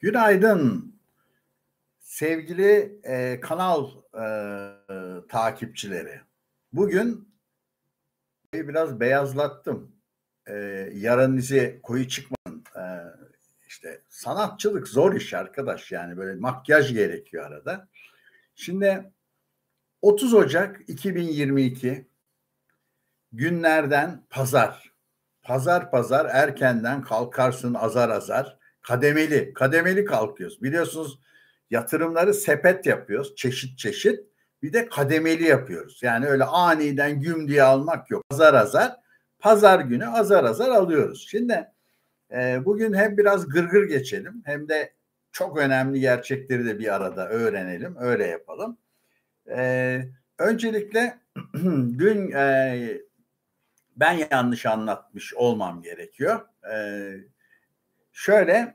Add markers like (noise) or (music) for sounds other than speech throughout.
Günaydın sevgili e, kanal e, takipçileri. Bugün biraz beyazlattım. E, yarın izi koyu çıkmanın. E, işte sanatçılık zor iş arkadaş yani böyle makyaj gerekiyor arada. Şimdi 30 Ocak 2022 günlerden pazar. Pazar pazar erkenden kalkarsın azar azar. Kademeli, kademeli kalkıyoruz. Biliyorsunuz yatırımları sepet yapıyoruz. Çeşit çeşit. Bir de kademeli yapıyoruz. Yani öyle aniden güm diye almak yok. Azar azar. Pazar günü azar azar alıyoruz. Şimdi e, bugün hem biraz gırgır geçelim hem de çok önemli gerçekleri de bir arada öğrenelim. Öyle yapalım. E, öncelikle (clears throat) dün e, ben yanlış anlatmış olmam gerekiyor. E, şöyle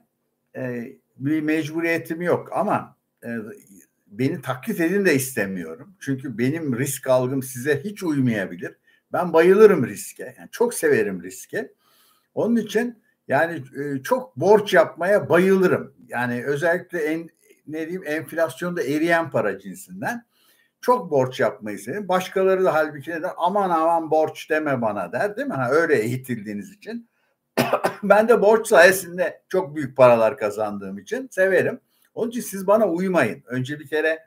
e, bir mecburiyetim yok ama e, beni taklit edin de istemiyorum. Çünkü benim risk algım size hiç uymayabilir. Ben bayılırım riske. Yani çok severim riske. Onun için yani e, çok borç yapmaya bayılırım. Yani özellikle en ne diyeyim enflasyonda eriyen para cinsinden çok borç yapmayı severim. Başkaları da halbuki de aman aman borç deme bana der değil mi? Ha, öyle eğitildiğiniz için. (laughs) ben de borç sayesinde çok büyük paralar kazandığım için severim. Onun için siz bana uymayın. Önce bir kere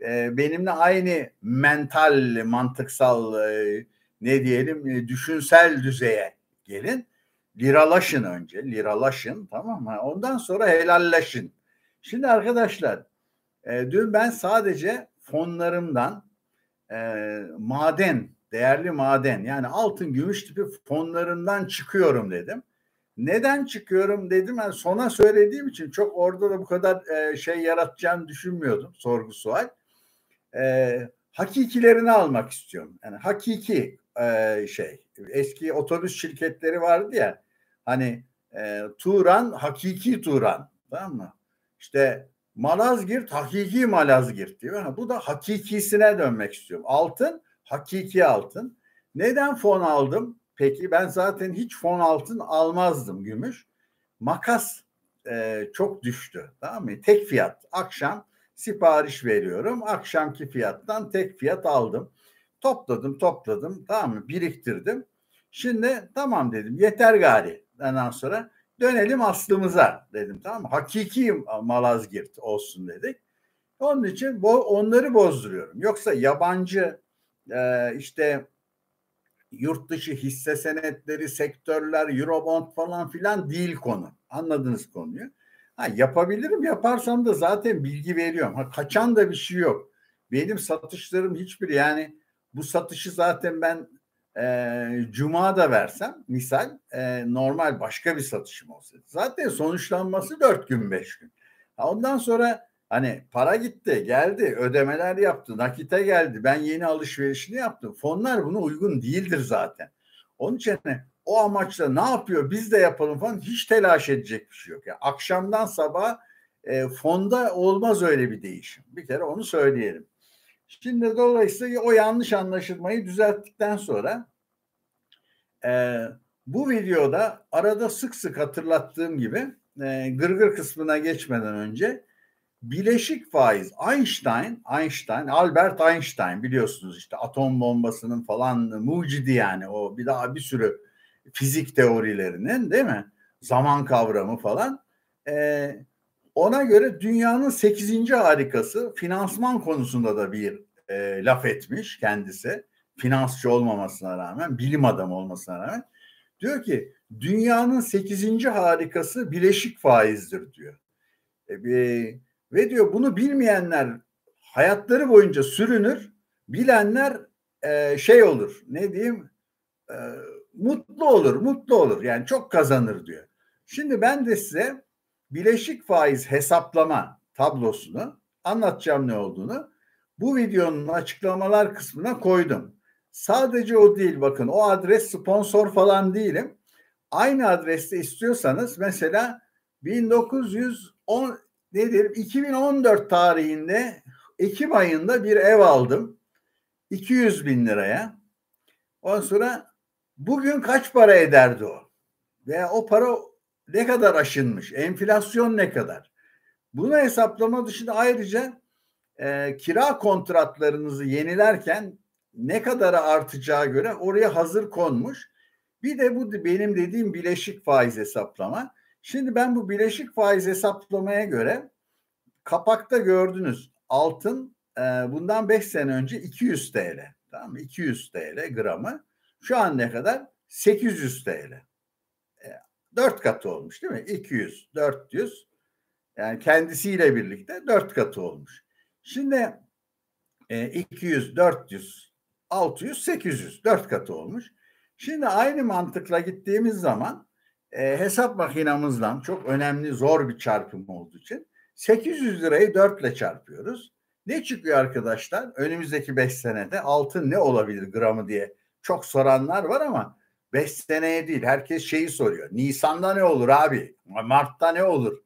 e, benimle aynı mental, mantıksal e, ne diyelim e, düşünsel düzeye gelin. Liralaşın önce. Liralaşın tamam mı? Ondan sonra helalleşin. Şimdi arkadaşlar e, dün ben sadece fonlarımdan e, maden, değerli maden yani altın, gümüş tipi fonlarından çıkıyorum dedim. Neden çıkıyorum dedim. Yani sona söylediğim için çok orada da bu kadar e, şey yaratacağını düşünmüyordum sorgu sual. E, hakikilerini almak istiyorum. Yani hakiki e, şey eski otobüs şirketleri vardı ya hani e, Turan hakiki Turan tamam mı? İşte Malazgirt hakiki Malazgirt diyor. Bu da hakikisine dönmek istiyorum. Altın hakiki altın. Neden fon aldım? Peki ben zaten hiç fon altın almazdım gümüş. Makas e, çok düştü. Tamam mı? Tek fiyat. Akşam sipariş veriyorum. Akşamki fiyattan tek fiyat aldım. Topladım topladım tamam mı? Biriktirdim. Şimdi tamam dedim yeter gari. Ondan sonra dönelim aslımıza dedim tamam mı? Hakiki Malazgirt olsun dedik. Onun için bo onları bozduruyorum. Yoksa yabancı e, işte yurt dışı hisse senetleri, sektörler, Eurobond falan filan değil konu. Anladınız konuyu. Ha, yapabilirim. Yaparsam da zaten bilgi veriyorum. Ha, kaçan da bir şey yok. Benim satışlarım hiçbir yani bu satışı zaten ben e, cuma da versem misal e, normal başka bir satışım olsaydı. Zaten sonuçlanması dört gün beş gün. Ha, ondan sonra Hani para gitti, geldi, ödemeler yaptı, nakite geldi. Ben yeni alışverişini yaptım. Fonlar buna uygun değildir zaten. Onun için hani o amaçla ne yapıyor biz de yapalım falan hiç telaş edecek bir şey yok. Yani akşamdan sabah e, fonda olmaz öyle bir değişim. Bir kere onu söyleyelim. Şimdi dolayısıyla o yanlış anlaşılmayı düzelttikten sonra e, bu videoda arada sık sık hatırlattığım gibi e, gırgır kısmına geçmeden önce bileşik faiz Einstein, Einstein, Albert Einstein biliyorsunuz işte atom bombasının falan mucidi yani o bir daha bir sürü fizik teorilerinin değil mi? Zaman kavramı falan. Ee, ona göre dünyanın 8. harikası finansman konusunda da bir e, laf etmiş kendisi. Finansçı olmamasına rağmen, bilim adamı olmasına rağmen. Diyor ki dünyanın 8. harikası bileşik faizdir diyor. E, bir, ve diyor bunu bilmeyenler hayatları boyunca sürünür. Bilenler e, şey olur ne diyeyim e, mutlu olur mutlu olur yani çok kazanır diyor. Şimdi ben de size bileşik faiz hesaplama tablosunu anlatacağım ne olduğunu bu videonun açıklamalar kısmına koydum. Sadece o değil bakın o adres sponsor falan değilim. Aynı adreste istiyorsanız mesela 1910 ne diyelim 2014 tarihinde Ekim ayında bir ev aldım. 200 bin liraya. Ondan sonra bugün kaç para ederdi o? Veya o para ne kadar aşınmış? Enflasyon ne kadar? Bunu hesaplama dışında ayrıca e, kira kontratlarınızı yenilerken ne kadar artacağı göre oraya hazır konmuş. Bir de bu benim dediğim bileşik faiz hesaplama. Şimdi ben bu bileşik faiz hesaplamaya göre kapakta gördünüz altın e, bundan 5 sene önce 200 TL. Tamam mı? 200 TL gramı. Şu an ne kadar? 800 TL. E, 4 katı olmuş değil mi? 200, 400. Yani kendisiyle birlikte 4 katı olmuş. Şimdi e, 200, 400, 600, 800 4 katı olmuş. Şimdi aynı mantıkla gittiğimiz zaman e, hesap makinamızdan çok önemli zor bir çarpım olduğu için 800 lirayı 4 ile çarpıyoruz. Ne çıkıyor arkadaşlar? Önümüzdeki 5 senede altın ne olabilir gramı diye çok soranlar var ama 5 seneye değil. Herkes şeyi soruyor. Nisan'da ne olur abi? Mart'ta ne olur?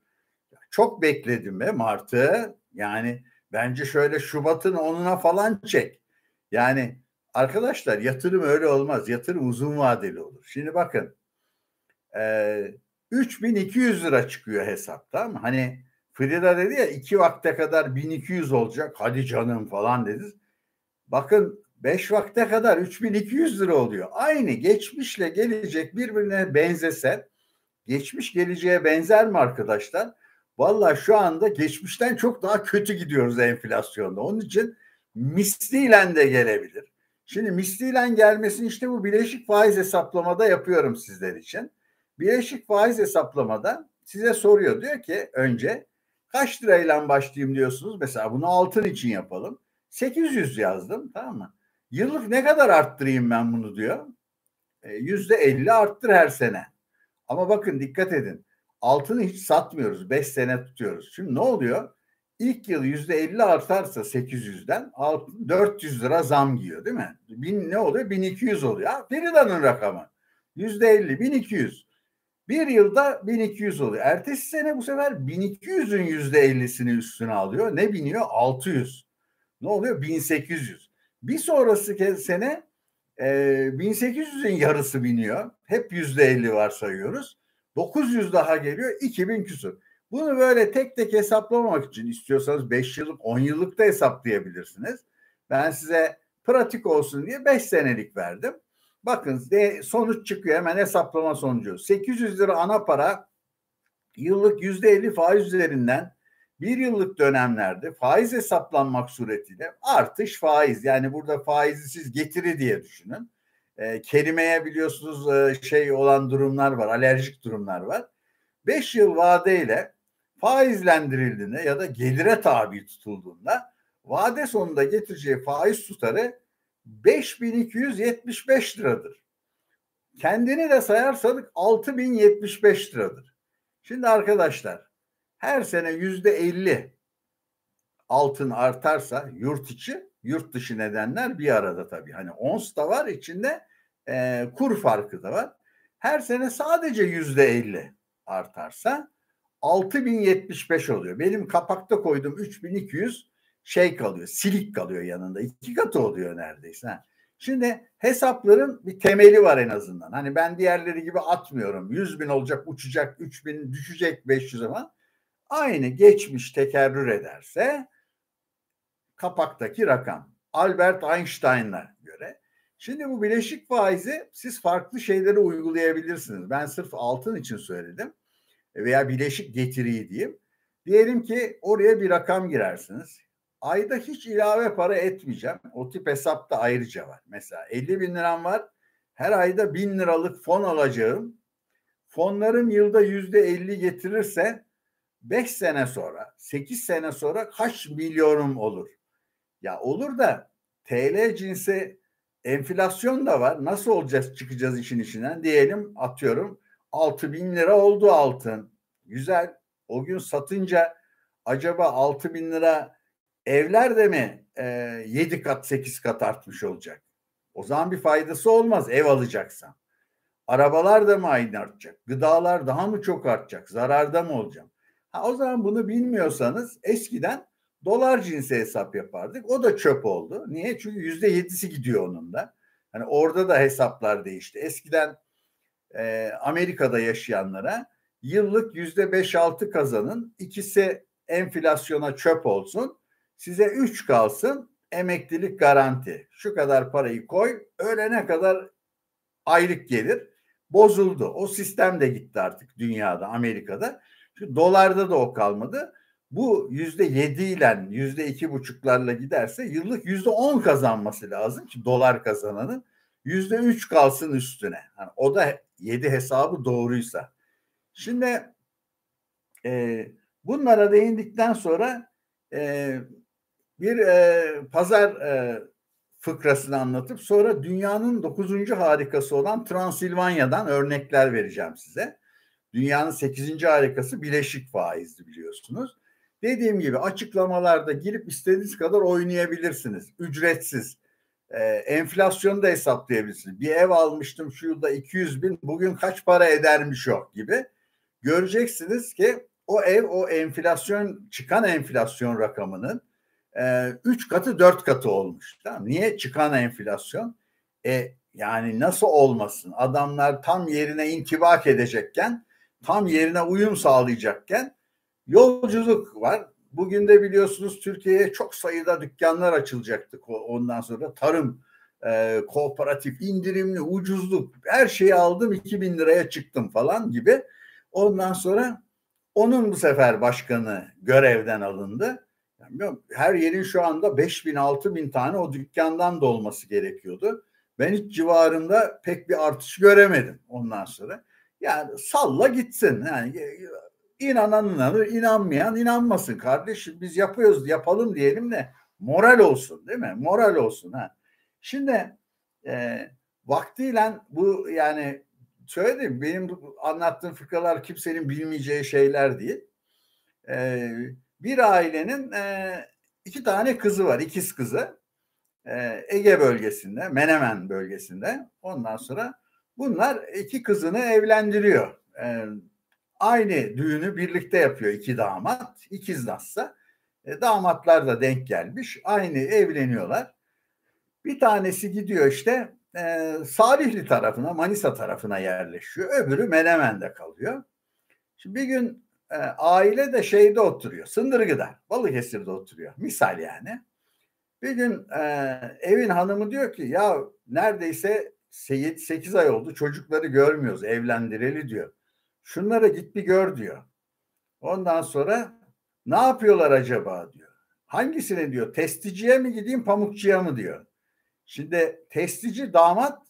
Çok bekledim be Mart'ı. Yani bence şöyle Şubat'ın onuna falan çek. Yani arkadaşlar yatırım öyle olmaz. Yatırım uzun vadeli olur. Şimdi bakın e, 3200 lira çıkıyor hesap tamam mı? Hani Frida dedi ya iki vakte kadar 1200 olacak. Hadi canım falan dedi. Bakın 5 vakte kadar 3200 lira oluyor. Aynı geçmişle gelecek birbirine benzese geçmiş geleceğe benzer mi arkadaşlar? Valla şu anda geçmişten çok daha kötü gidiyoruz enflasyonda. Onun için misliyle de gelebilir. Şimdi misliyle gelmesini işte bu bileşik faiz hesaplamada yapıyorum sizler için. Bileşik faiz hesaplamada size soruyor diyor ki önce kaç lirayla başlayayım diyorsunuz. Mesela bunu altın için yapalım. 800 yazdım tamam mı? Yıllık ne kadar arttırayım ben bunu diyor. E, yüzde 50 arttır her sene. Ama bakın dikkat edin. Altını hiç satmıyoruz. 5 sene tutuyoruz. Şimdi ne oluyor? İlk yıl yüzde 50 artarsa 800'den 400 lira zam giyiyor değil mi? Bin, ne oluyor? 1200 oluyor. Ha, Ferida'nın rakamı. Yüzde 50, 1200. Bir yılda 1200 oluyor. Ertesi sene bu sefer 1200'ün yüzde 50'sini üstüne alıyor. Ne biniyor? 600. Ne oluyor? 1800. Bir sonrası sene e, 1800'ün yarısı biniyor. Hep yüzde 50 varsayıyoruz. 900 daha geliyor 2000 küsur. Bunu böyle tek tek hesaplamamak için istiyorsanız 5 yıllık 10 yıllık da hesaplayabilirsiniz. Ben size pratik olsun diye 5 senelik verdim. Bakın de sonuç çıkıyor hemen hesaplama sonucu. 800 lira ana para yıllık %50 faiz üzerinden bir yıllık dönemlerde faiz hesaplanmak suretiyle artış faiz yani burada faizi siz getiri diye düşünün. E, kelimeye biliyorsunuz e, şey olan durumlar var alerjik durumlar var. 5 yıl vadeyle faizlendirildiğinde ya da gelire tabi tutulduğunda vade sonunda getireceği faiz tutarı 5275 liradır. Kendini de sayarsak 6075 liradır. Şimdi arkadaşlar her sene yüzde 50 altın artarsa yurt içi yurt dışı nedenler bir arada tabii. Hani ons da var içinde e, kur farkı da var. Her sene sadece yüzde 50 artarsa 6075 oluyor. Benim kapakta koyduğum 3200 şey kalıyor, silik kalıyor yanında. iki katı oluyor neredeyse. Şimdi hesapların bir temeli var en azından. Hani ben diğerleri gibi atmıyorum. 100 bin olacak, uçacak, 3 bin düşecek 500 ama aynı geçmiş tekerrür ederse kapaktaki rakam. Albert Einstein'a göre. Şimdi bu bileşik faizi siz farklı şeyleri uygulayabilirsiniz. Ben sırf altın için söyledim veya bileşik getiriyi diyeyim. Diyelim ki oraya bir rakam girersiniz. Ayda hiç ilave para etmeyeceğim. O tip hesap da ayrıca var. Mesela 50 bin liram var. Her ayda bin liralık fon alacağım. Fonlarım yılda yüzde 50 getirirse 5 sene sonra, 8 sene sonra kaç milyonum olur? Ya olur da TL cinsi enflasyon da var. Nasıl olacağız çıkacağız işin içinden? Diyelim atıyorum 6 bin lira oldu altın. Güzel. O gün satınca acaba 6 bin lira evler de mi e, 7 kat 8 kat artmış olacak? O zaman bir faydası olmaz ev alacaksan. Arabalar da mı aynı artacak? Gıdalar daha mı çok artacak? Zararda mı olacağım? Ha, o zaman bunu bilmiyorsanız eskiden dolar cinsi hesap yapardık. O da çöp oldu. Niye? Çünkü yüzde yedisi gidiyor onun da. Hani orada da hesaplar değişti. Eskiden e, Amerika'da yaşayanlara yıllık yüzde beş altı kazanın ikisi enflasyona çöp olsun. Size 3 kalsın emeklilik garanti. Şu kadar parayı koy ölene kadar aylık gelir. Bozuldu. O sistem de gitti artık dünyada Amerika'da. Şu dolarda da o kalmadı. Bu yüzde yedi ile yüzde iki buçuklarla giderse yıllık yüzde on kazanması lazım ki dolar kazananın yüzde üç kalsın üstüne. Yani o da yedi hesabı doğruysa. Şimdi e, bunlara değindikten sonra e, bir e, pazar e, fıkrasını anlatıp sonra dünyanın dokuzuncu harikası olan Transilvanya'dan örnekler vereceğim size. Dünyanın sekizinci harikası bileşik faizdi biliyorsunuz. Dediğim gibi açıklamalarda girip istediğiniz kadar oynayabilirsiniz. Ücretsiz. Ee, enflasyonu da hesaplayabilirsiniz. Bir ev almıştım şu yılda 200 bin bugün kaç para edermiş o gibi. Göreceksiniz ki o ev o enflasyon çıkan enflasyon rakamının 3 e, katı 4 katı olmuş. Tamam. Niye? Çıkan enflasyon. E, yani nasıl olmasın? Adamlar tam yerine intibak edecekken, tam yerine uyum sağlayacakken Yolculuk var. Bugün de biliyorsunuz Türkiye'ye çok sayıda dükkanlar açılacaktı. Ondan sonra tarım, e, kooperatif, indirimli, ucuzluk her şeyi aldım 2000 liraya çıktım falan gibi. Ondan sonra onun bu sefer başkanı görevden alındı. Yani her yerin şu anda 5 bin 6 bin tane o dükkandan da olması gerekiyordu. Ben hiç civarında pek bir artış göremedim ondan sonra. Yani salla gitsin. Yani İnanan inanır, inanmayan inanmasın kardeşim. Biz yapıyoruz, yapalım diyelim de moral olsun değil mi? Moral olsun ha. Şimdi e, vaktiyle bu yani söyledim benim anlattığım fıkralar kimsenin bilmeyeceği şeyler değil. E, bir ailenin e, iki tane kızı var, ikiz kızı. E, Ege bölgesinde, Menemen bölgesinde. Ondan sonra bunlar iki kızını evlendiriyor. E, aynı düğünü birlikte yapıyor iki damat. ikiz nasılsa. E, damatlar da denk gelmiş. Aynı evleniyorlar. Bir tanesi gidiyor işte e, Salihli tarafına, Manisa tarafına yerleşiyor. Öbürü Menemen'de kalıyor. Şimdi bir gün e, aile de şeyde oturuyor. Sındırgı'da, Balıkesir'de oturuyor. Misal yani. Bir gün e, evin hanımı diyor ki ya neredeyse 8 ay oldu çocukları görmüyoruz evlendireli diyor. Şunlara git bir gör diyor. Ondan sonra ne yapıyorlar acaba diyor. Hangisine diyor testiciye mi gideyim pamukçuya mı diyor. Şimdi testici damat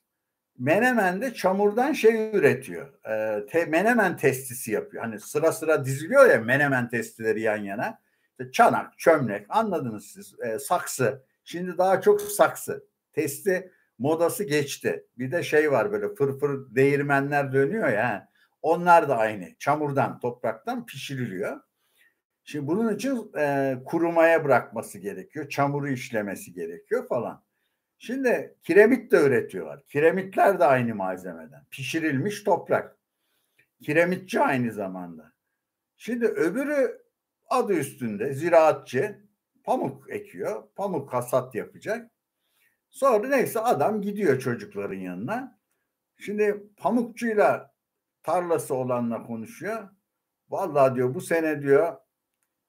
Menemen'de çamurdan şey üretiyor. E, te, menemen testisi yapıyor. Hani sıra sıra diziliyor ya menemen testileri yan yana. İşte çanak, çömlek anladınız siz. E, saksı. Şimdi daha çok saksı. Testi modası geçti. Bir de şey var böyle fırfır değirmenler dönüyor ya. Onlar da aynı. Çamurdan, topraktan pişiriliyor. Şimdi bunun için e, kurumaya bırakması gerekiyor. Çamuru işlemesi gerekiyor falan. Şimdi kiremit de üretiyorlar. Kiremitler de aynı malzemeden. Pişirilmiş toprak. Kiremitçi aynı zamanda. Şimdi öbürü adı üstünde ziraatçı pamuk ekiyor. Pamuk hasat yapacak. Sonra neyse adam gidiyor çocukların yanına. Şimdi pamukçuyla tarlası olanla konuşuyor. Vallahi diyor bu sene diyor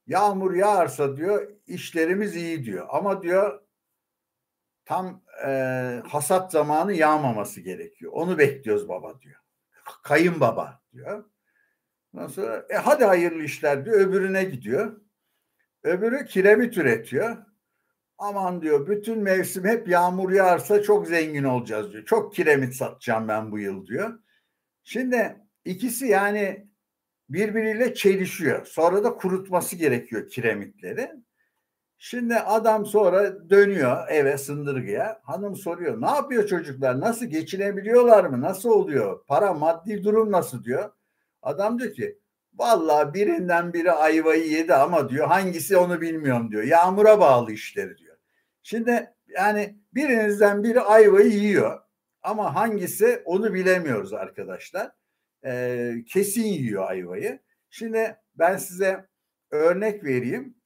yağmur yağarsa diyor işlerimiz iyi diyor. Ama diyor tam e, hasat zamanı yağmaması gerekiyor. Onu bekliyoruz baba diyor. Kayın baba diyor. Ondan sonra e hadi hayırlı işler diyor. Öbürüne gidiyor. Öbürü kiremit üretiyor. Aman diyor bütün mevsim hep yağmur yağarsa çok zengin olacağız diyor. Çok kiremit satacağım ben bu yıl diyor. Şimdi İkisi yani birbiriyle çelişiyor. Sonra da kurutması gerekiyor kiremitleri. Şimdi adam sonra dönüyor eve sındırgıya. Hanım soruyor ne yapıyor çocuklar? Nasıl geçinebiliyorlar mı? Nasıl oluyor? Para maddi durum nasıl diyor. Adam diyor ki vallahi birinden biri ayvayı yedi ama diyor hangisi onu bilmiyorum diyor. Yağmura bağlı işleri diyor. Şimdi yani birinizden biri ayvayı yiyor ama hangisi onu bilemiyoruz arkadaşlar e, kesin yiyor ayvayı. Şimdi ben size örnek vereyim.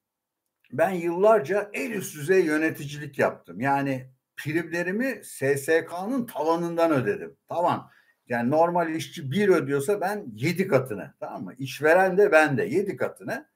Ben yıllarca en üst düzey yöneticilik yaptım. Yani primlerimi SSK'nın tavanından ödedim. Tavan. Yani normal işçi bir ödüyorsa ben yedi katını. Tamam mı? İşveren de ben de yedi katını.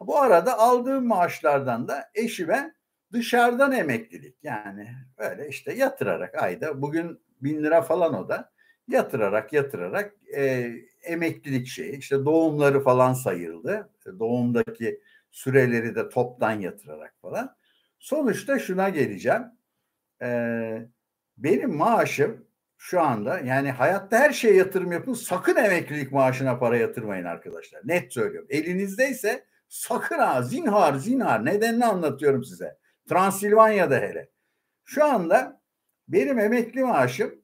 Bu arada aldığım maaşlardan da eşime dışarıdan emeklilik yani böyle işte yatırarak ayda bugün bin lira falan o da yatırarak yatırarak e, emeklilik şeyi işte doğumları falan sayıldı. Doğumdaki süreleri de toptan yatırarak falan. Sonuçta şuna geleceğim. Ee, benim maaşım şu anda yani hayatta her şeye yatırım yapın. Sakın emeklilik maaşına para yatırmayın arkadaşlar. Net söylüyorum. Elinizdeyse sakın ha zinhar zinhar nedenini anlatıyorum size. Transilvanya'da hele. Şu anda benim emekli maaşım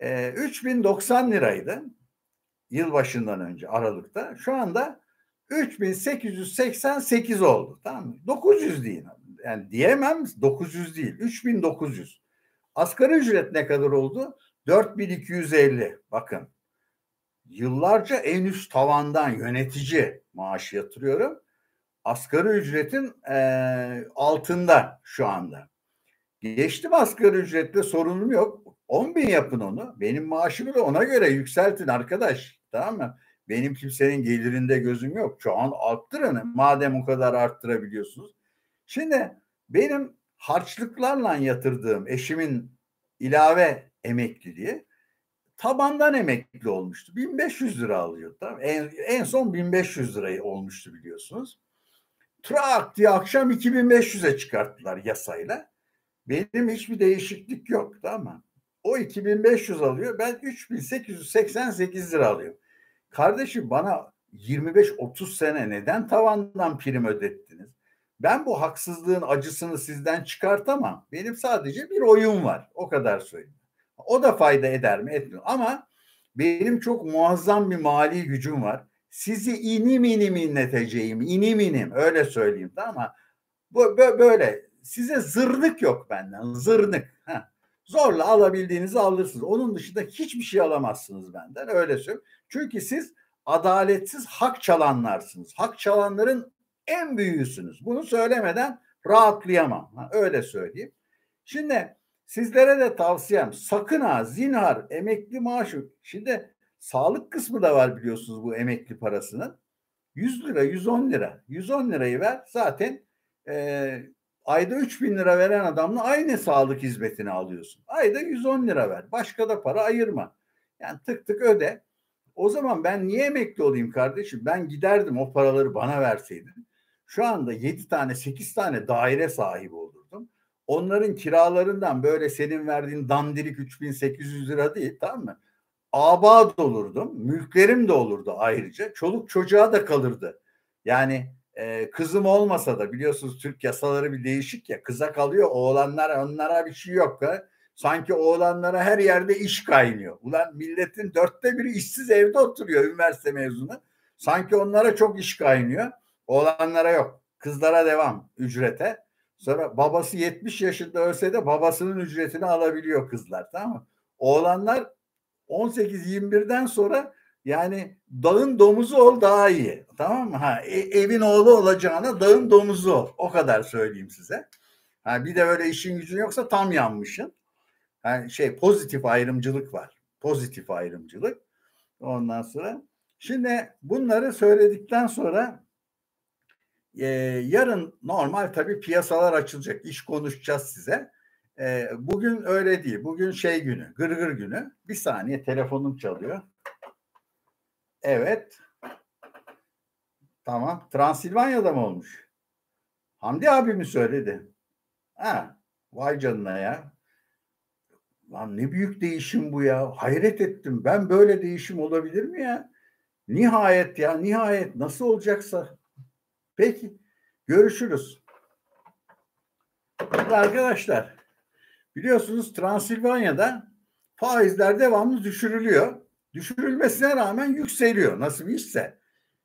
e, 3090 liraydı. Yılbaşından önce Aralık'ta. Şu anda 3888 oldu. Tamam mı? 900 değil. Yani diyemem 900 değil. 3900. Asgari ücret ne kadar oldu? 4250. Bakın. Yıllarca en üst tavandan yönetici maaşı yatırıyorum. Asgari ücretin e, altında şu anda. Geçtim asgari ücretle sorunum yok. 10 bin yapın onu. Benim maaşımı da ona göre yükseltin arkadaş. Tamam mı? Benim kimsenin gelirinde gözüm yok. Şu an arttırın madem o kadar arttırabiliyorsunuz. Şimdi benim harçlıklarla yatırdığım eşimin ilave emekliliği tabandan emekli olmuştu. 1500 lira alıyor. Tamam? En, en son 1500 lirayı olmuştu biliyorsunuz. Trak diye akşam 2500'e çıkarttılar yasayla. Benim hiçbir değişiklik yok tamam mı? O 2500 alıyor. Ben 3888 lira alıyorum. Kardeşim bana 25-30 sene neden tavandan prim ödettiniz? Ben bu haksızlığın acısını sizden çıkartamam. Benim sadece bir oyun var. O kadar söyleyeyim. O da fayda eder mi? Etmiyor. Ama benim çok muazzam bir mali gücüm var. Sizi inim inim inleteceğim. inim inim. Öyle söyleyeyim tamam mı? Bu, böyle. Size zırnık yok benden. Zırnık. Heh. Zorla alabildiğinizi alırsınız. Onun dışında hiçbir şey alamazsınız benden. Öyle söyleyeyim. Çünkü siz adaletsiz hak çalanlarsınız. Hak çalanların en büyüğüsünüz. Bunu söylemeden rahatlayamam. Ha, öyle söyleyeyim. Şimdi sizlere de tavsiyem sakın ha zinhar emekli maaşı. Şimdi sağlık kısmı da var biliyorsunuz bu emekli parasının. 100 lira 110 lira. 110 lirayı ver zaten e, ayda 3 bin lira veren adamla aynı sağlık hizmetini alıyorsun. Ayda 110 lira ver. Başka da para ayırma. Yani tık tık öde. O zaman ben niye emekli olayım kardeşim? Ben giderdim o paraları bana verseydin. Şu anda 7 tane 8 tane daire sahibi olurdum. Onların kiralarından böyle senin verdiğin dandirik 3800 lira değil tamam mı? Abad olurdum. Mülklerim de olurdu ayrıca. Çoluk çocuğa da kalırdı. Yani e, kızım olmasa da biliyorsunuz Türk yasaları bir değişik ya. Kıza kalıyor oğlanlar onlara bir şey yok. Ha? Sanki oğlanlara her yerde iş kaynıyor. Ulan milletin dörtte biri işsiz evde oturuyor üniversite mezunu. Sanki onlara çok iş kaynıyor. Oğlanlara yok. Kızlara devam ücrete. Sonra babası 70 yaşında ölse de babasının ücretini alabiliyor kızlar tamam mı? Oğlanlar 18-21'den sonra yani dağın domuzu ol daha iyi. Tamam mı? Ha, e, evin oğlu olacağına dağın domuzu ol. O kadar söyleyeyim size. Ha, bir de böyle işin gücün yoksa tam yanmışsın. Yani şey pozitif ayrımcılık var. Pozitif ayrımcılık. Ondan sonra şimdi bunları söyledikten sonra e, yarın normal tabii piyasalar açılacak. İş konuşacağız size. E, bugün öyle değil. Bugün şey günü, gırgır günü. Bir saniye telefonum çalıyor. Evet. Tamam. Transilvanya'da mı olmuş? Hamdi abi mi söyledi? Ha, vay canına ya. Lan ne büyük değişim bu ya. Hayret ettim. Ben böyle değişim olabilir mi ya? Nihayet ya nihayet nasıl olacaksa. Peki görüşürüz. Arkadaşlar biliyorsunuz Transilvanya'da faizler devamlı düşürülüyor. Düşürülmesine rağmen yükseliyor. Nasıl bir işse.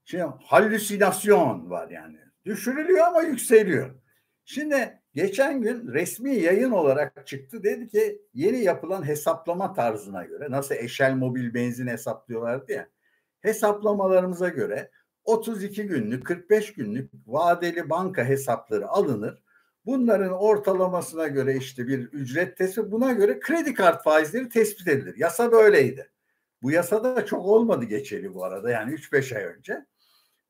Şimdi halüsinasyon var yani. Düşürülüyor ama yükseliyor. Şimdi Geçen gün resmi yayın olarak çıktı. Dedi ki yeni yapılan hesaplama tarzına göre nasıl eşel mobil benzin hesaplıyorlardı ya. Hesaplamalarımıza göre 32 günlük 45 günlük vadeli banka hesapları alınır. Bunların ortalamasına göre işte bir ücret tespit buna göre kredi kart faizleri tespit edilir. Yasa böyleydi. Bu yasada çok olmadı geçeli bu arada yani 3-5 ay önce.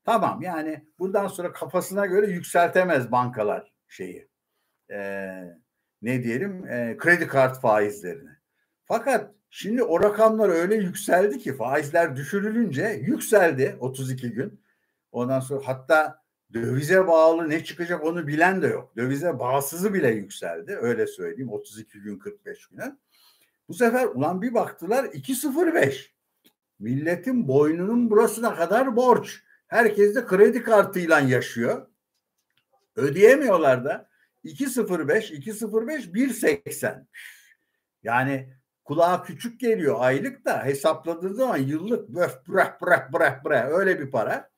Tamam yani bundan sonra kafasına göre yükseltemez bankalar şeyi. E, ne diyelim e, kredi kart faizlerini. Fakat şimdi o rakamlar öyle yükseldi ki faizler düşürülünce yükseldi 32 gün. Ondan sonra hatta dövize bağlı ne çıkacak onu bilen de yok. Dövize bağsızı bile yükseldi. Öyle söyleyeyim 32 gün 45 güne. Bu sefer ulan bir baktılar 2.05. Milletin boynunun burasına kadar borç. Herkes de kredi kartıyla yaşıyor. Ödeyemiyorlar da 2.05, 2.05, 1.80. Yani kulağa küçük geliyor aylık da hesapladığı zaman yıllık böf bırak bırak bırak bırak öyle bir para.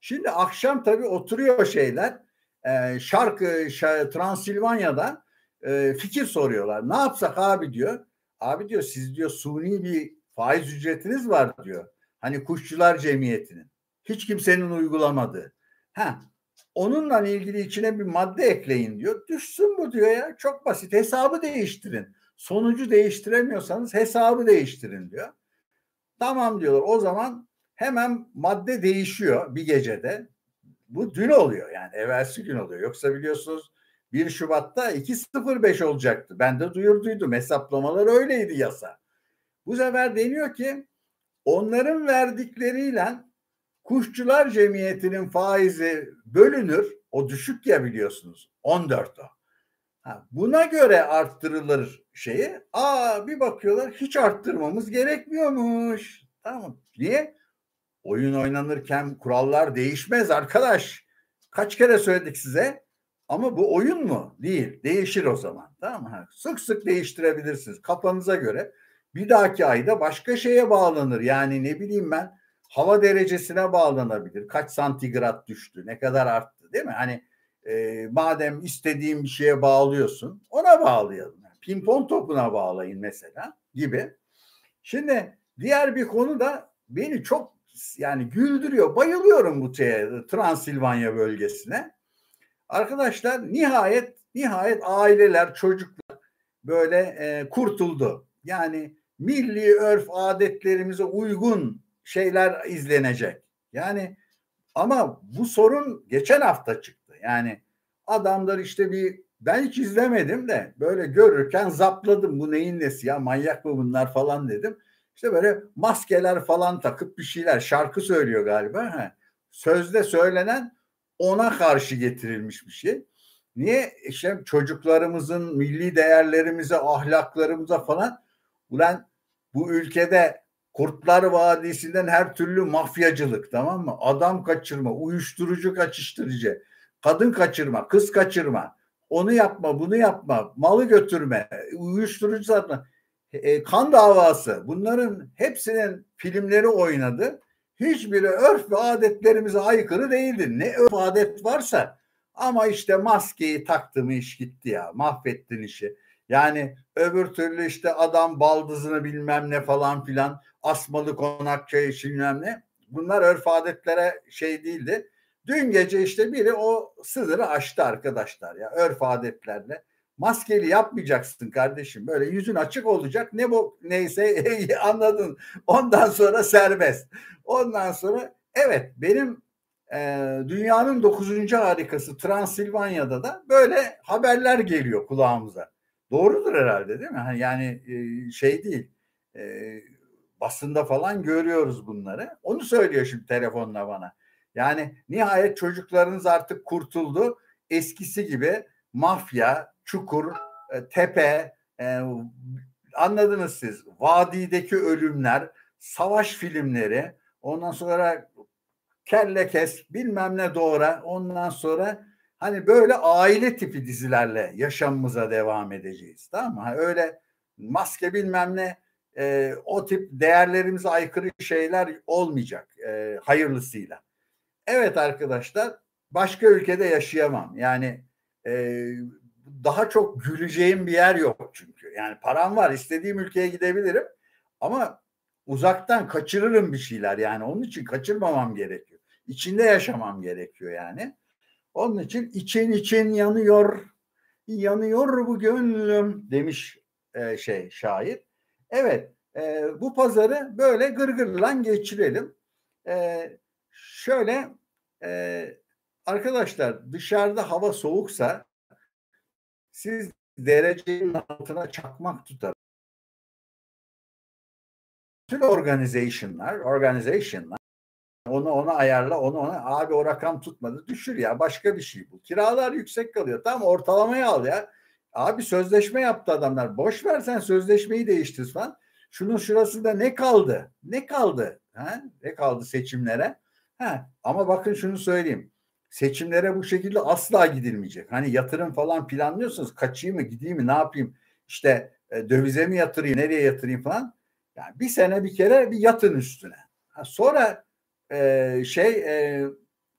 Şimdi akşam tabii oturuyor şeyler e, şarkı şarkı Transilvanya'da e, fikir soruyorlar. Ne yapsak abi diyor. Abi diyor siz diyor suni bir faiz ücretiniz var diyor. Hani kuşçular cemiyetinin. Hiç kimsenin uygulamadığı. Ha, onunla ilgili içine bir madde ekleyin diyor. Düşsün bu diyor ya. Çok basit. Hesabı değiştirin. Sonucu değiştiremiyorsanız hesabı değiştirin diyor. Tamam diyorlar. O zaman hemen madde değişiyor bir gecede. Bu dün oluyor yani evvelsi gün oluyor. Yoksa biliyorsunuz 1 Şubat'ta 2.05 olacaktı. Ben de duyurduydum. Hesaplamalar öyleydi yasa. Bu sefer deniyor ki onların verdikleriyle kuşçular cemiyetinin faizi bölünür. O düşük ya biliyorsunuz. 14 o. Ha, buna göre arttırılır şeyi. Aa bir bakıyorlar hiç arttırmamız gerekmiyormuş. Tamam. Niye? Oyun oynanırken kurallar değişmez arkadaş. Kaç kere söyledik size? Ama bu oyun mu? Değil. Değişir o zaman. Tamam mı? Sık sık değiştirebilirsiniz kafanıza göre. Bir dahaki ayda başka şeye bağlanır. Yani ne bileyim ben hava derecesine bağlanabilir. Kaç santigrat düştü, ne kadar arttı değil mi? Hani e, madem istediğin bir şeye bağlıyorsun ona bağlayalım. Yani pimpon topuna bağlayın mesela gibi. Şimdi diğer bir konu da beni çok yani güldürüyor. Bayılıyorum bu Transilvanya bölgesine. Arkadaşlar nihayet nihayet aileler, çocuklar böyle e, kurtuldu. Yani milli örf adetlerimize uygun şeyler izlenecek. Yani ama bu sorun geçen hafta çıktı. Yani adamlar işte bir ben hiç izlemedim de böyle görürken zapladım bu neyin nesi ya manyak mı bunlar falan dedim. İşte böyle maskeler falan takıp bir şeyler şarkı söylüyor galiba. Ha. Sözde söylenen ona karşı getirilmiş bir şey. Niye? İşte çocuklarımızın milli değerlerimize, ahlaklarımıza falan ulan bu ülkede Kurtlar Vadisi'nden her türlü mafyacılık tamam mı? Adam kaçırma, uyuşturucu kaçıştırıcı, kadın kaçırma, kız kaçırma, onu yapma, bunu yapma, malı götürme, uyuşturucu satma, e, kan davası bunların hepsinin filmleri oynadı. Hiçbiri örf ve adetlerimize aykırı değildi. Ne örf adet varsa ama işte maskeyi taktı mı iş gitti ya. Mahvettin işi. Yani öbür türlü işte adam baldızını bilmem ne falan filan asmalı konakçayı bilmem ne. Bunlar örf adetlere şey değildi. Dün gece işte biri o sınırı aştı arkadaşlar ya örf adetlerle. Maskeli yapmayacaksın kardeşim. Böyle yüzün açık olacak. Ne bu neyse (laughs) anladın. Ondan sonra serbest. Ondan sonra evet benim e, dünyanın dokuzuncu harikası Transilvanya'da da böyle haberler geliyor kulağımıza. Doğrudur herhalde değil mi? Yani e, şey değil. E, basında falan görüyoruz bunları. Onu söylüyor şimdi telefonla bana. Yani nihayet çocuklarınız artık kurtuldu. Eskisi gibi mafya, çukur, e, tepe, e, anladınız siz. Vadideki ölümler, savaş filmleri, ondan sonra kelle kes, bilmem ne doğra, ondan sonra hani böyle aile tipi dizilerle yaşamımıza devam edeceğiz. Tamam mı? Öyle maske bilmem ne e, o tip değerlerimize aykırı şeyler olmayacak e, hayırlısıyla. Evet arkadaşlar başka ülkede yaşayamam. Yani e, daha çok güleceğim bir yer yok çünkü. Yani param var istediğim ülkeye gidebilirim ama uzaktan kaçırırım bir şeyler yani onun için kaçırmamam gerekiyor. İçinde yaşamam gerekiyor yani. Onun için için için yanıyor, yanıyor bu gönlüm demiş e, şey şair. Evet, e, bu pazarı böyle gırgırlan geçirelim. E, şöyle e, arkadaşlar dışarıda hava soğuksa siz derecenin altına çakmak tutar. Bütün organization'lar, organization'lar onu ona ayarla, onu ona abi o rakam tutmadı. Düşür ya başka bir şey bu. Kiralar yüksek kalıyor. Tamam ortalamaya al ya. Abi sözleşme yaptı adamlar. Boş ver sen sözleşmeyi değiştir falan. Şunun şurasında ne kaldı? Ne kaldı? Ha? Ne kaldı seçimlere? Ha, ama bakın şunu söyleyeyim. Seçimlere bu şekilde asla gidilmeyecek. Hani yatırım falan planlıyorsunuz. Kaçayım mı, gideyim mi, ne yapayım? İşte e, dövize mi yatırayım, nereye yatırayım falan. Yani bir sene bir kere bir yatın üstüne. Ha, sonra e, şey e,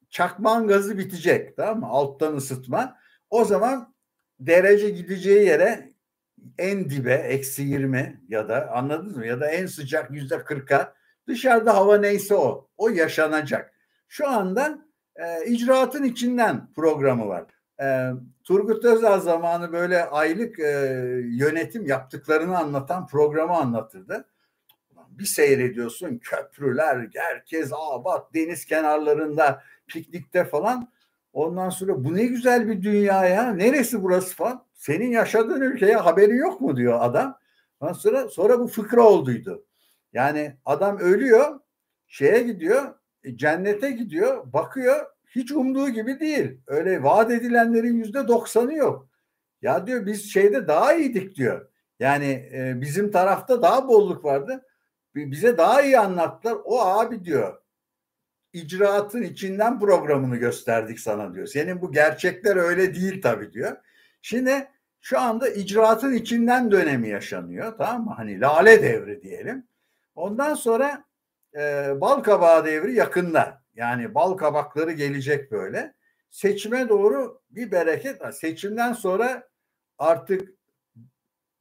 çakman gazı bitecek tamam mı? Alttan ısıtma. O zaman derece gideceği yere en dibe eksi 20 ya da anladınız mı? Ya da en sıcak yüzde 40'a dışarıda hava neyse o. O yaşanacak. Şu anda e, icraatın içinden programı var. E, Turgut Özal zamanı böyle aylık e, yönetim yaptıklarını anlatan programı anlatırdı. Bir seyrediyorsun köprüler, herkes abat, deniz kenarlarında, piknikte falan. Ondan sonra bu ne güzel bir dünya ya. Neresi burası falan. Senin yaşadığın ülkeye haberi yok mu diyor adam. Ondan sonra, sonra bu fıkra olduydu. Yani adam ölüyor, şeye gidiyor, cennete gidiyor, bakıyor hiç umduğu gibi değil. Öyle vaat edilenlerin yüzde doksanı yok. Ya diyor biz şeyde daha iyiydik diyor. Yani e, bizim tarafta daha bolluk vardı. Bize daha iyi anlattılar. O abi diyor icraatın içinden programını gösterdik sana diyor. Senin bu gerçekler öyle değil tabii diyor. Şimdi şu anda icraatın içinden dönemi yaşanıyor tamam mı? Hani lale devri diyelim. Ondan sonra e, bal kabağı devri yakında. Yani bal kabakları gelecek böyle. Seçime doğru bir bereket var. Seçimden sonra artık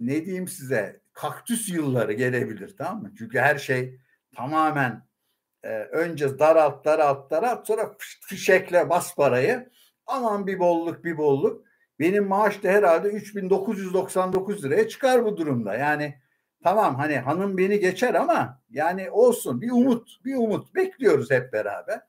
ne diyeyim size kaktüs yılları gelebilir tamam mı? Çünkü her şey tamamen e, önce daralt daralt daralt sonra fişekle bas parayı. Aman bir bolluk bir bolluk. Benim maaş da herhalde 3999 liraya çıkar bu durumda. Yani tamam hani hanım beni geçer ama yani olsun bir umut bir umut bekliyoruz hep beraber.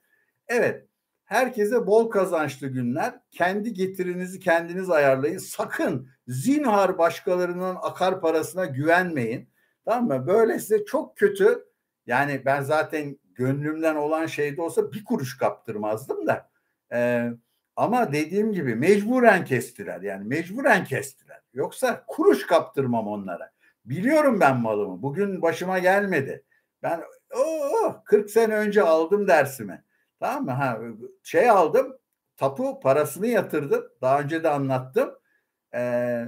Evet herkese bol kazançlı günler. Kendi getirinizi kendiniz ayarlayın. Sakın zinhar başkalarının akar parasına güvenmeyin. Tamam mı? Böyle size çok kötü yani ben zaten gönlümden olan şeyde olsa bir kuruş kaptırmazdım da. Ee, ama dediğim gibi mecburen kestiler. Yani mecburen kestiler. Yoksa kuruş kaptırmam onlara. Biliyorum ben malımı. Bugün başıma gelmedi. Ben o 40 sene önce aldım dersimi. Tamam mı? Ha, şey aldım. Tapu parasını yatırdım. Daha önce de anlattım. Ee,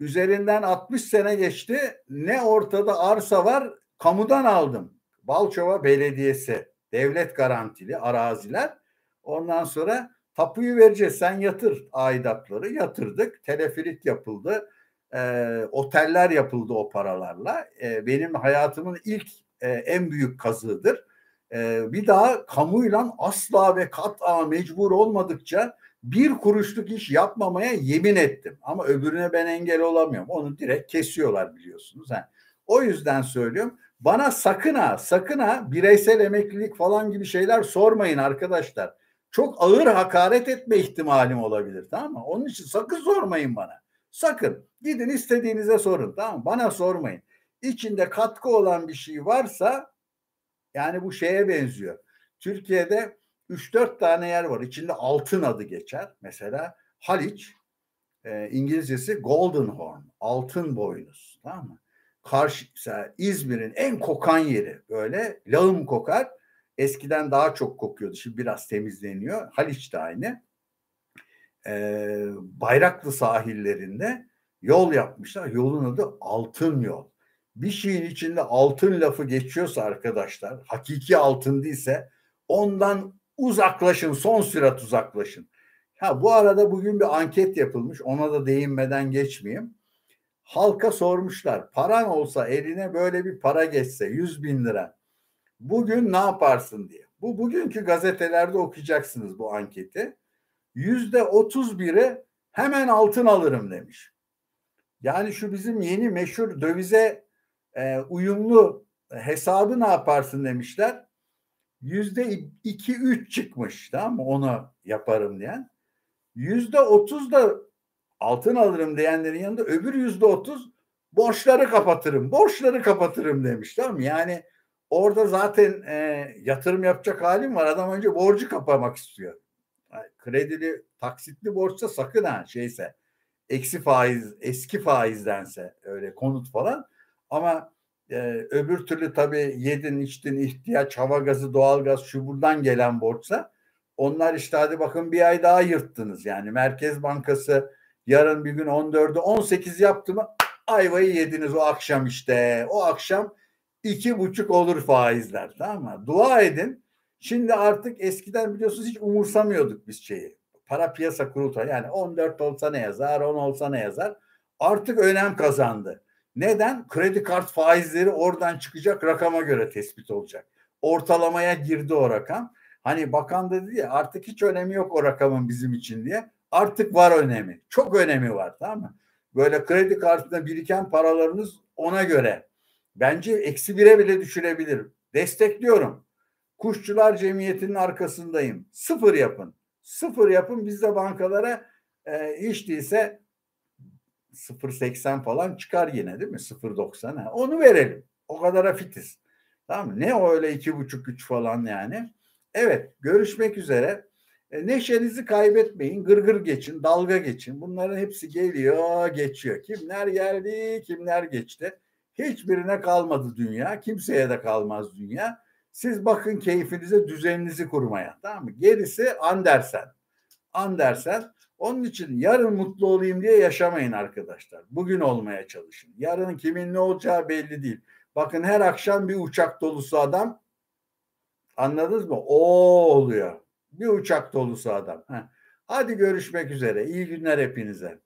üzerinden 60 sene geçti. Ne ortada arsa var kamudan aldım. Balçova Belediyesi devlet garantili araziler. Ondan sonra tapuyu vereceğiz sen yatır aidatları yatırdık. Telefilik yapıldı. E, oteller yapıldı o paralarla. E, benim hayatımın ilk e, en büyük kazığıdır. E, bir daha kamuyla asla ve kat'a mecbur olmadıkça bir kuruşluk iş yapmamaya yemin ettim. Ama öbürüne ben engel olamıyorum. Onu direkt kesiyorlar biliyorsunuz. Yani, o yüzden söylüyorum. Bana sakın ha sakın ha bireysel emeklilik falan gibi şeyler sormayın arkadaşlar. Çok ağır hakaret etme ihtimalim olabilir tamam mı? Onun için sakın sormayın bana. Sakın gidin istediğinize sorun tamam mı? Bana sormayın. İçinde katkı olan bir şey varsa yani bu şeye benziyor. Türkiye'de 3-4 tane yer var. İçinde altın adı geçer. Mesela Haliç e, İngilizcesi Golden Horn. Altın boynuz. Tamam mı? karşı mesela İzmir'in en kokan yeri böyle lağım kokar. Eskiden daha çok kokuyordu. Şimdi biraz temizleniyor. Haliç de aynı. Ee, Bayraklı sahillerinde yol yapmışlar. Yolun adı Altın Yol. Bir şeyin içinde altın lafı geçiyorsa arkadaşlar, hakiki altın değilse ondan uzaklaşın, son sürat uzaklaşın. Ha bu arada bugün bir anket yapılmış. Ona da değinmeden geçmeyeyim halka sormuşlar. Paran olsa eline böyle bir para geçse 100 bin lira. Bugün ne yaparsın diye. Bu bugünkü gazetelerde okuyacaksınız bu anketi. Yüzde otuz biri hemen altın alırım demiş. Yani şu bizim yeni meşhur dövize e, uyumlu hesabı ne yaparsın demişler. yüzde iki üç çıkmış tamam mı onu yaparım diyen. Yüzde otuz da altın alırım diyenlerin yanında öbür yüzde otuz borçları kapatırım, borçları kapatırım demiş tamam mı? Yani orada zaten e, yatırım yapacak halim var. Adam önce borcu kapamak istiyor. Kredili, taksitli borçsa sakın ha şeyse eksi faiz, eski faizdense öyle konut falan. Ama e, öbür türlü tabii yedin, içtin, ihtiyaç, hava gazı, doğalgaz şu buradan gelen borçsa onlar işte hadi bakın bir ay daha yırttınız. Yani Merkez Bankası yarın bir gün 14'ü 18 yaptı mı ayvayı yediniz o akşam işte. O akşam iki buçuk olur faizler tamam mı? Dua edin. Şimdi artık eskiden biliyorsunuz hiç umursamıyorduk biz şeyi. Para piyasa kurultayı yani 14 olsa ne yazar 10 olsa ne yazar. Artık önem kazandı. Neden? Kredi kart faizleri oradan çıkacak rakama göre tespit olacak. Ortalamaya girdi o rakam. Hani bakan dedi ya artık hiç önemi yok o rakamın bizim için diye. Artık var önemi. Çok önemi var tamam mı? Böyle kredi kartında biriken paralarınız ona göre. Bence eksi bire bile düşürebilir. Destekliyorum. Kuşçular Cemiyeti'nin arkasındayım. Sıfır yapın. Sıfır yapın biz de bankalara e, hiç değilse 0.80 falan çıkar yine değil mi? 0.90 onu verelim. O kadar fitiz. Tamam mı? Ne öyle iki buçuk üç falan yani. Evet görüşmek üzere. E, neşenizi kaybetmeyin. Gırgır geçin, dalga geçin. Bunların hepsi geliyor, geçiyor. Kimler geldi, kimler geçti. Hiçbirine kalmadı dünya. Kimseye de kalmaz dünya. Siz bakın keyfinize, düzeninizi kurmaya. Tamam mı? Gerisi Andersen. Andersen. Onun için yarın mutlu olayım diye yaşamayın arkadaşlar. Bugün olmaya çalışın. Yarın kimin ne olacağı belli değil. Bakın her akşam bir uçak dolusu adam. Anladınız mı? O oluyor. Bir uçak dolusu adam. Heh. Hadi görüşmek üzere. İyi günler hepinize.